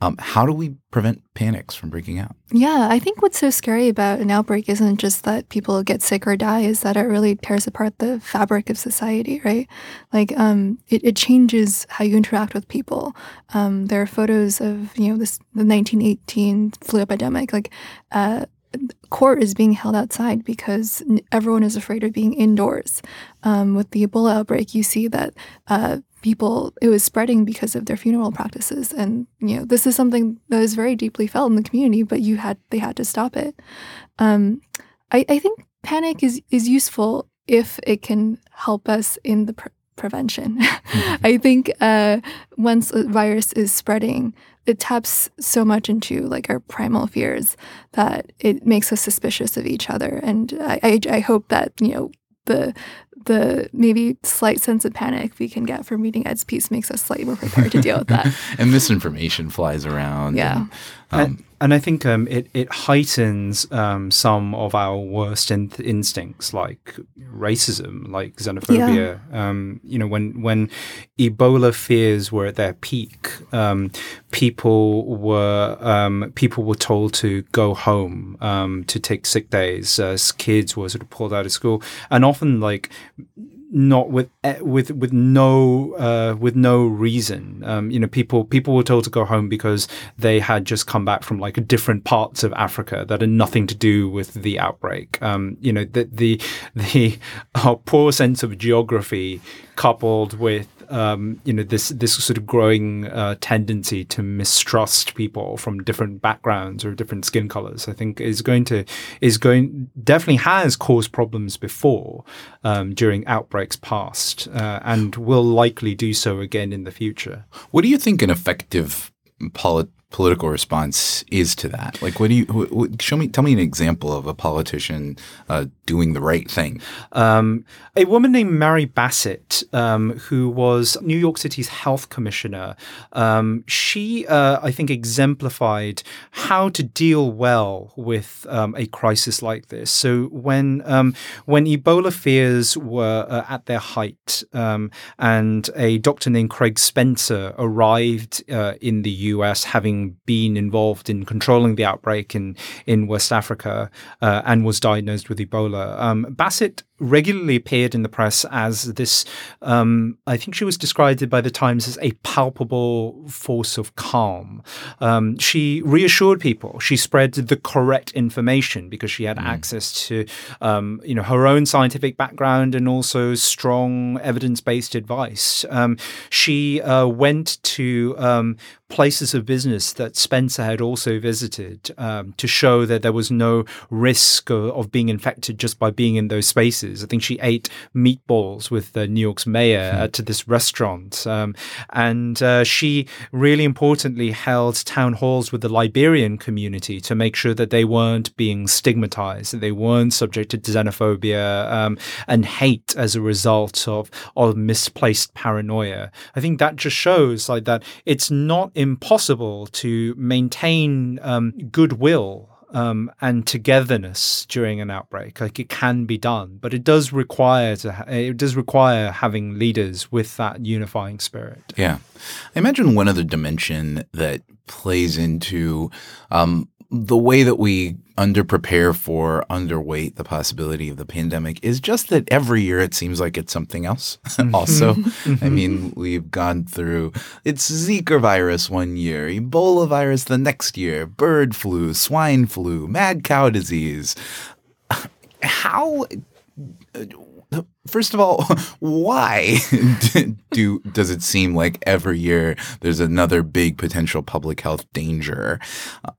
Um, how do we prevent panics from breaking out? Yeah, I think what's so scary about an outbreak isn't just that people get sick or die, is that it really tears apart the fabric of society, right? Like, um, it, it, changes how you interact with people. Um, there are photos of, you know, this the 1918 flu epidemic. Like, uh, court is being held outside because everyone is afraid of being indoors. Um, with the Ebola outbreak, you see that uh, people it was spreading because of their funeral practices. And you know this is something that is very deeply felt in the community but you had they had to stop it. Um, I, I, think panic is is useful if it can help us in the pre- prevention. Mm-hmm. <laughs> i think uh, once a virus is spreading it taps so much into like our primal fears that it makes us suspicious of each other. And I, I, I hope that you know the the maybe slight sense of panic we can get from reading Ed's piece makes us slightly more prepared to deal with that. <laughs> and misinformation flies around. Yeah. And, um, and, and I think um, it it heightens um, some of our worst in- instincts, like racism, like xenophobia. Yeah. Um, you know, when when Ebola fears were at their peak, um, people were um, people were told to go home to take sick days. As kids were sort of pulled out of school, and often like not with eh, with with no uh, with no reason. Um, you know, people people were told to go home because they had just come back from like different parts of Africa that had nothing to do with the outbreak. Um, you know, the the the <laughs> uh, poor sense of geography coupled with um, you know this this sort of growing uh, tendency to mistrust people from different backgrounds or different skin colors. I think is going to is going definitely has caused problems before um, during outbreaks past, uh, and will likely do so again in the future. What do you think an effective polit- political response is to that? Like, what do you show me? Tell me an example of a politician uh, doing the right thing. Um, a woman named Mary Bassett, um, who was New York City's health commissioner, um, she, uh, I think, exemplified how to deal well with um, a crisis like this. So when um, when Ebola fears were uh, at their height, um, and a doctor named Craig Spencer arrived uh, in the U.S. having been involved in controlling the outbreak in, in West Africa uh, and was diagnosed with Ebola. Um, Bassett regularly appeared in the press as this, um, I think she was described by the Times as a palpable force of calm. Um, she reassured people. She spread the correct information because she had mm. access to, um, you know, her own scientific background and also strong evidence-based advice. Um, she uh, went to um, places of business that Spencer had also visited um, to show that there was no risk of, of being infected just by being in those spaces places. I think she ate meatballs with uh, New York's mayor uh, to this restaurant. Um, and uh, she really importantly held town halls with the Liberian community to make sure that they weren't being stigmatized, that they weren't subject to xenophobia um, and hate as a result of, of misplaced paranoia. I think that just shows like that it's not impossible to maintain um, goodwill um, and togetherness during an outbreak. Like it can be done, but it does require to ha- it does require having leaders with that unifying spirit. Yeah, I imagine one other dimension that plays into um, the way that we underprepare for underweight the possibility of the pandemic is just that every year it seems like it's something else <laughs> mm-hmm. also. Mm-hmm. I mean we've gone through it's zika virus one year ebola virus the next year bird flu swine flu mad cow disease. <sighs> How uh, First of all, <laughs> why <laughs> do does it seem like every year there's another big potential public health danger?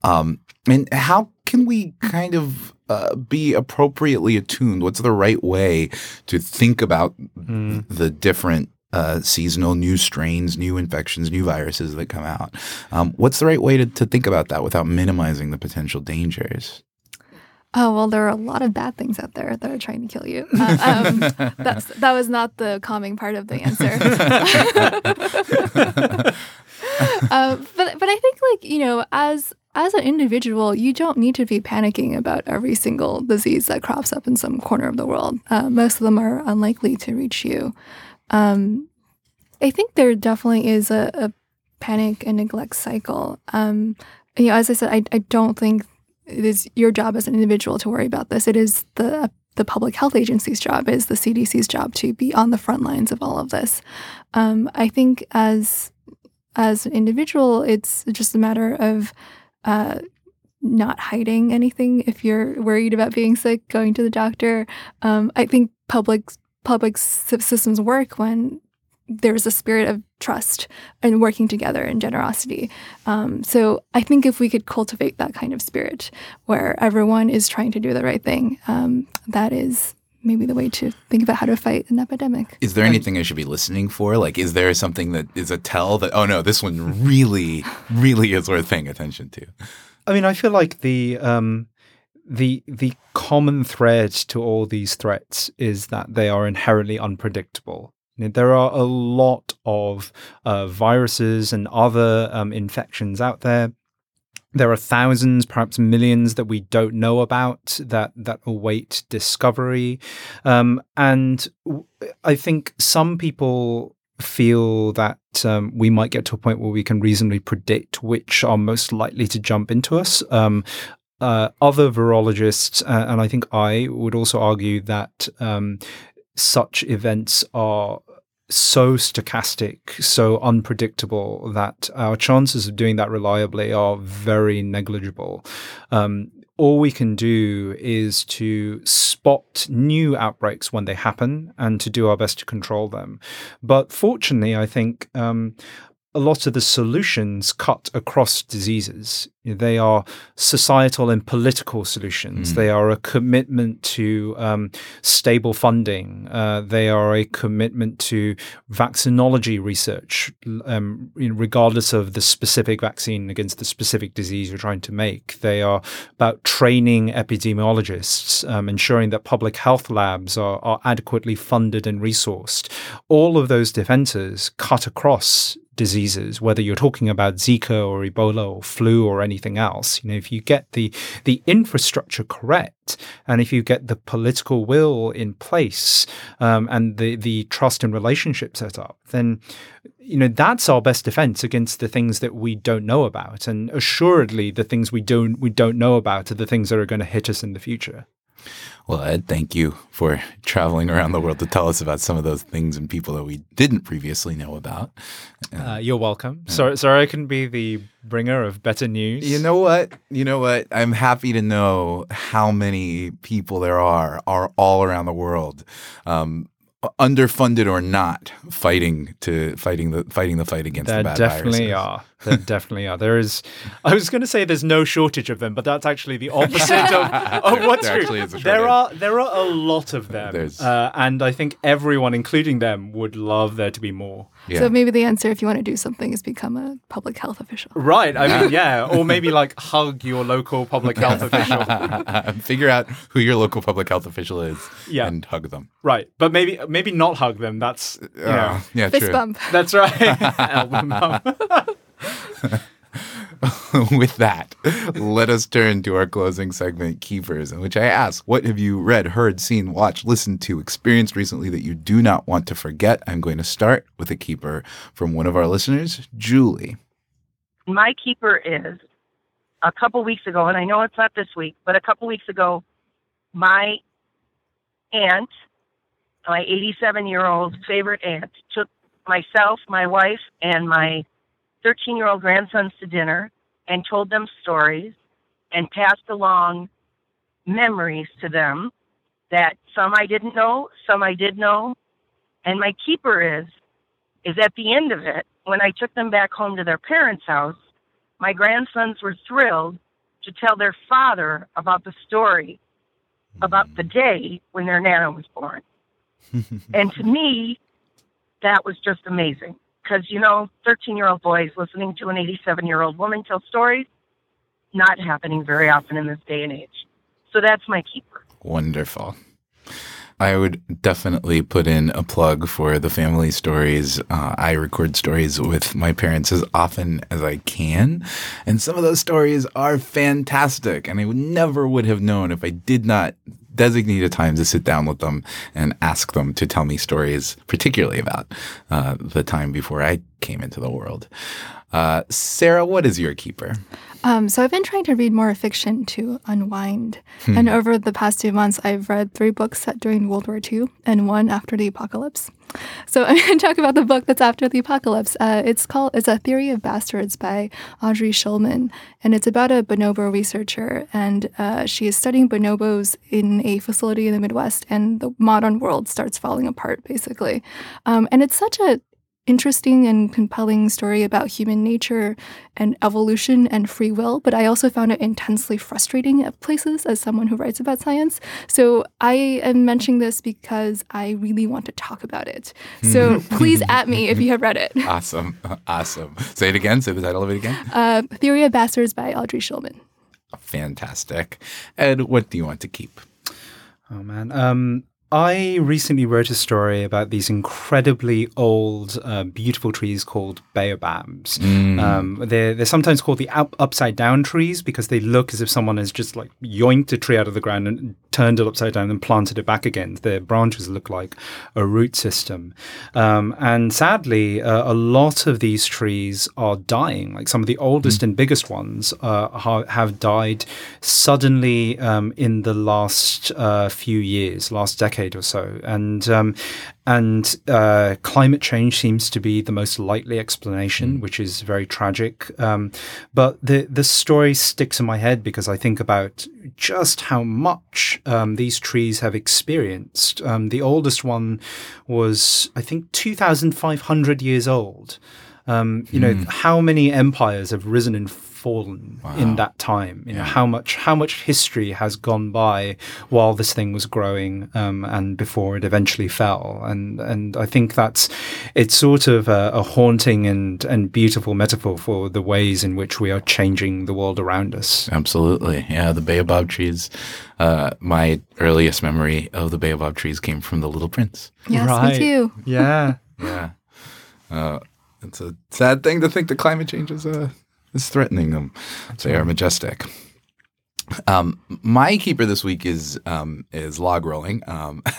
Um, and how can we kind of uh, be appropriately attuned? What's the right way to think about mm. the different uh, seasonal new strains, new infections, new viruses that come out? Um, what's the right way to, to think about that without minimizing the potential dangers? Oh well, there are a lot of bad things out there that are trying to kill you. Uh, um, <laughs> that's that was not the calming part of the answer. <laughs> uh, but but I think like you know as as an individual, you don't need to be panicking about every single disease that crops up in some corner of the world. Uh, most of them are unlikely to reach you. Um, I think there definitely is a, a panic and neglect cycle. Um, you know, as I said, I, I don't think it is your job as an individual to worry about this. It is the the public health agency's job, is the CDC's job to be on the front lines of all of this. Um, I think as as an individual, it's just a matter of uh, not hiding anything. If you're worried about being sick, going to the doctor. Um, I think public public systems work when there's a spirit of trust and working together and generosity. Um, so I think if we could cultivate that kind of spirit where everyone is trying to do the right thing, um, that is maybe the way to think about how to fight an epidemic. Is there anything I should be listening for? Like, is there something that is a tell that, oh no, this one really, really is worth paying attention to? I mean, I feel like the, um, the the common thread to all these threats is that they are inherently unpredictable. There are a lot of uh, viruses and other um, infections out there. There are thousands, perhaps millions that we don't know about that that await discovery, um, and I think some people feel that um, we might get to a point where we can reasonably predict which are most likely to jump into us. Um, uh, other virologists, uh, and I think I would also argue that um, such events are so stochastic, so unpredictable that our chances of doing that reliably are very negligible. Um, all we can do is to spot new outbreaks when they happen and to do our best to control them. But fortunately, I think um, a lot of the solutions cut across diseases. They are societal and political solutions. Mm. They are a commitment to um, stable funding. Uh, they are a commitment to vaccinology research, um, regardless of the specific vaccine against the specific disease you're trying to make. They are about training epidemiologists, um, ensuring that public health labs are, are adequately funded and resourced. All of those defenses cut across diseases, whether you're talking about Zika or Ebola or flu or anything else. You know, if you get the the infrastructure correct, and if you get the political will in place, um, and the the trust and relationship set up, then you know that's our best defense against the things that we don't know about. And assuredly, the things we don't we don't know about are the things that are going to hit us in the future. Well, Ed, thank you for traveling around the world to tell us about some of those things and people that we didn't previously know about. Uh, you're welcome. Yeah. Sorry, sorry, I couldn't be the bringer of better news. You know what? You know what? I'm happy to know how many people there are are all around the world. Um, underfunded or not, fighting to fighting the fighting the fight against there the bad definitely viruses. are. There definitely are. There is. I was going to say there's no shortage of them, but that's actually the opposite of, <laughs> of what's There true. actually there are there are a lot of them, uh, and I think everyone, including them, would love there to be more. Yeah. So maybe the answer, if you want to do something, is become a public health official. Right. I mean, <laughs> yeah, or maybe like hug your local public health <laughs> official. Figure out who your local public health official is Yeah. and hug them. Right, but maybe maybe not hug them. That's you know. Uh, yeah, Fist true. bump. That's right. Elbow bump. <laughs> With that, let us turn to our closing segment, Keepers, in which I ask, what have you read, heard, seen, watched, listened to, experienced recently that you do not want to forget? I'm going to start with a keeper from one of our listeners, Julie. my keeper is a couple weeks ago, and I know it's not this week, but a couple weeks ago, my aunt, my 87 year old favorite aunt, took myself, my wife, and my 13 year old grandsons to dinner and told them stories and passed along memories to them that some I didn't know, some I did know. And my keeper is is at the end of it, when I took them back home to their parents' house, my grandsons were thrilled to tell their father about the story about the day when their Nana was born. <laughs> and to me, that was just amazing. Because, you know, 13 year old boys listening to an 87 year old woman tell stories, not happening very often in this day and age. So that's my keeper. Wonderful. I would definitely put in a plug for the family stories. Uh, I record stories with my parents as often as I can. And some of those stories are fantastic. And I would never would have known if I did not designate a time to sit down with them and ask them to tell me stories, particularly about uh, the time before I came into the world. Uh, Sarah, what is your keeper? Um, so I've been trying to read more fiction to unwind. And over the past two months, I've read three books set during World War II and one after the apocalypse. So <laughs> I'm going to talk about the book that's after the apocalypse. Uh, it's called "It's a Theory of Bastards" by Audrey Schulman, and it's about a bonobo researcher, and uh, she is studying bonobos in a facility in the Midwest, and the modern world starts falling apart, basically. Um, and it's such a interesting and compelling story about human nature and evolution and free will, but I also found it intensely frustrating at places as someone who writes about science. So I am mentioning this because I really want to talk about it. So <laughs> please at me if you have read it. <laughs> Awesome. Awesome. Say it again. Say the title of it again. Uh, Theory of Bastards by Audrey Schulman. Fantastic. Ed, what do you want to keep? Oh man. Um, I recently wrote a story about these incredibly old, uh, beautiful trees called baobabs. Um, they're, they're sometimes called the up, upside down trees because they look as if someone has just like yoinked a tree out of the ground and turned it upside down and planted it back again. Their branches look like a root system. Um, and sadly, uh, a lot of these trees are dying. Like some of the oldest and biggest ones uh, ha- have died suddenly um, in the last uh, few years, last decade or so. And um, and uh, climate change seems to be the most likely explanation, which is very tragic. Um, but the the story sticks in my head because I think about just how much um, these trees have experienced. Um, the oldest one was, I think, two thousand five hundred years old. Um, you know how many empires have risen and fallen in that time. You know how much how much history has gone by while this thing was growing um, and before it eventually fell. And and I think that's it's sort of a, a haunting and and beautiful metaphor for the ways in which we are changing the world around us. Absolutely. Yeah, the baobab trees. Uh, my earliest memory of the baobab trees came from The Little Prince. Yes, Right. me too. Yeah. <laughs> Yeah. Uh, it's a sad thing to think that climate change is, uh, is threatening them. they are majestic. Um, my keeper this week is um, is log rolling. Um, <laughs> <laughs>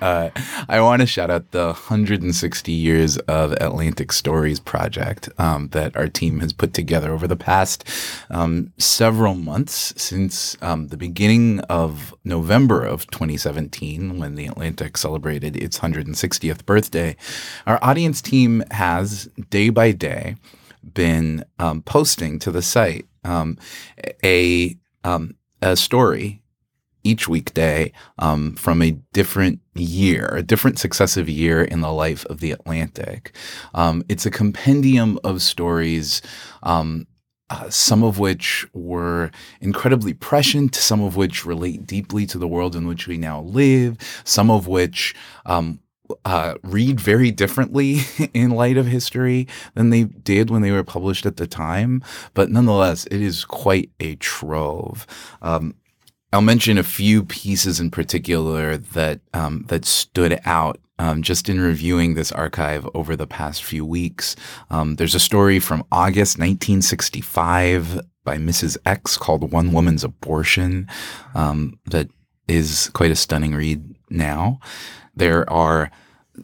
uh, I want to shout out the 160 years of Atlantic Stories project um, that our team has put together over the past um, several months since um, the beginning of November of 2017, when the Atlantic celebrated its 160th birthday. Our audience team has day by day been um, posting to the site um, a um, a story each weekday um, from a different year, a different successive year in the life of the Atlantic. Um, it's a compendium of stories. Uh, some of which were incredibly prescient, some of which relate deeply to the world in which we now live, some of which um, uh, read very differently <laughs> in light of history than they did when they were published at the time. But nonetheless, it is quite a trove. Um, I'll mention a few pieces in particular that um, that stood out um, just in reviewing this archive over the past few weeks. Um, there's a story from August 1965 by Mrs. X called "One Woman's Abortion" um, that is quite a stunning read. Now, there are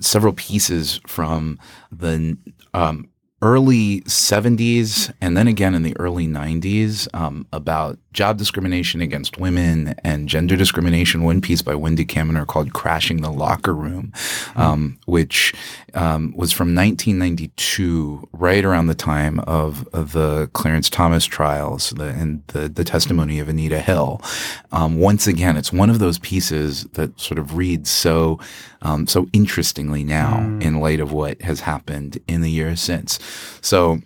several pieces from the um, early 70s and then again in the early 90s um, about job discrimination against women and gender discrimination. One piece by Wendy Kaminer called Crashing the Locker Room, um, which um, was from 1992, right around the time of, of the Clarence Thomas trials the, and the, the testimony of Anita Hill. Um, once again, it's one of those pieces that sort of reads so um, so interestingly now in light of what has happened in the years since. So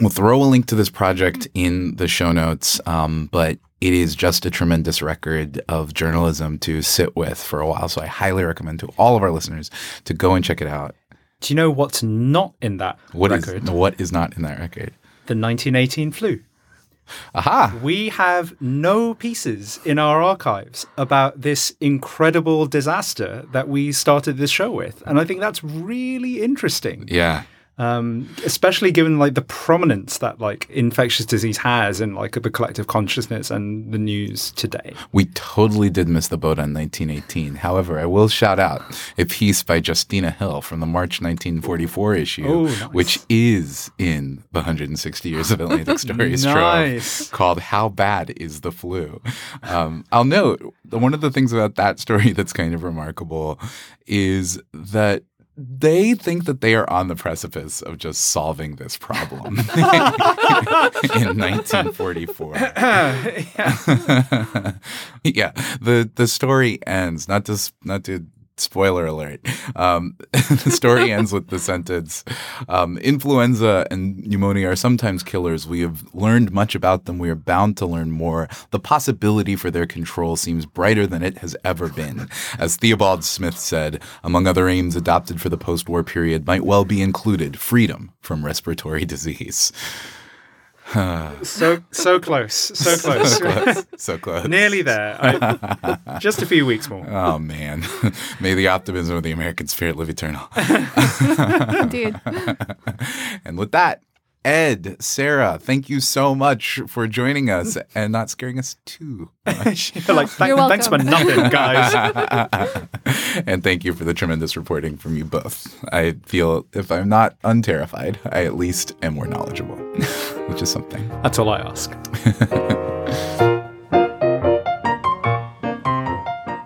We'll throw a link to this project in the show notes, um, but it is just a tremendous record of journalism to sit with for a while. So I highly recommend to all of our listeners to go and check it out. Do you know what's not in that What is record? what is not in that record? The 1918 flu. Aha! We have no pieces in our archives about this incredible disaster that we started this show with. And I think that's really interesting. Yeah. Um, especially given like the prominence that like infectious disease has in like the collective consciousness and the news today. We totally did miss the boat on 1918. However, I will shout out a piece by Justina Hill from the March 1944 issue, Oh, nice. which is in the 160 Years of Atlantic <laughs> Stories Nice. trove, called "How Bad Is the Flu." Um, I'll note one of the things about that story <laughs> that's kind of remarkable is that. They think that they are on the precipice of just solving this problem <laughs> in 1944. <laughs> <laughs> yeah, the the story ends not to not to spoiler alert. Um, <laughs> the story ends with the sentence: um, "Influenza and pneumonia are sometimes killers. We have learned much about them. We are bound to learn more. The possibility for their control seems brighter than it has ever been." As Theobald Smith said, among other aims adopted for the post-war period might well be included freedom from respiratory <laughs> disease. So so close, so <laughs> close, so close. So close. nearly there. I- just a few weeks more. Oh man, <laughs> may the optimism of the American spirit live eternal. <laughs> Indeed. and with that, Ed, Sarah, thank you so much for joining us and not scaring us too much. <laughs> like thank- You're thanks for nothing, guys. <laughs> and thank you for the tremendous reporting from you both. I feel if I'm not unterrified, I at least am more knowledgeable, <laughs> which is something. That's all I ask.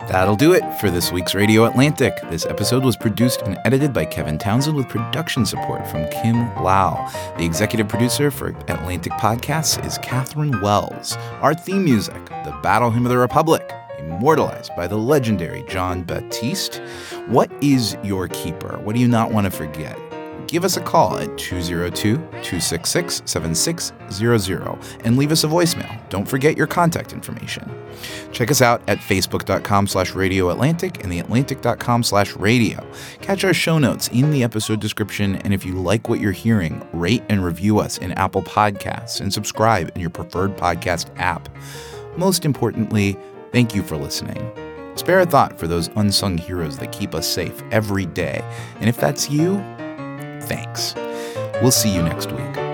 That'll do it for this week's Radio Atlantic. This episode was produced and edited by Kevin Townsend with production support from Kim Lau. The executive producer for Atlantic Podcasts is Catherine Wells. Our theme music, The Battle Hymn of the Republic, immortalized by the legendary John Baptiste. What is your keeper? What do you not want to forget? Give us a call at 202 266 7600 and leave us a voicemail. Don't forget your contact information. Check us out at facebook.com slash radio Atlantic and theatlantic.com slash radio. Catch our show notes in the episode description, and if you like what you're hearing, rate and review us in Apple Podcasts and subscribe in your preferred podcast app. Most importantly, thank you for listening. Spare a thought for those unsung heroes that keep us safe every day. And if that's you, thanks. We'll see you next week.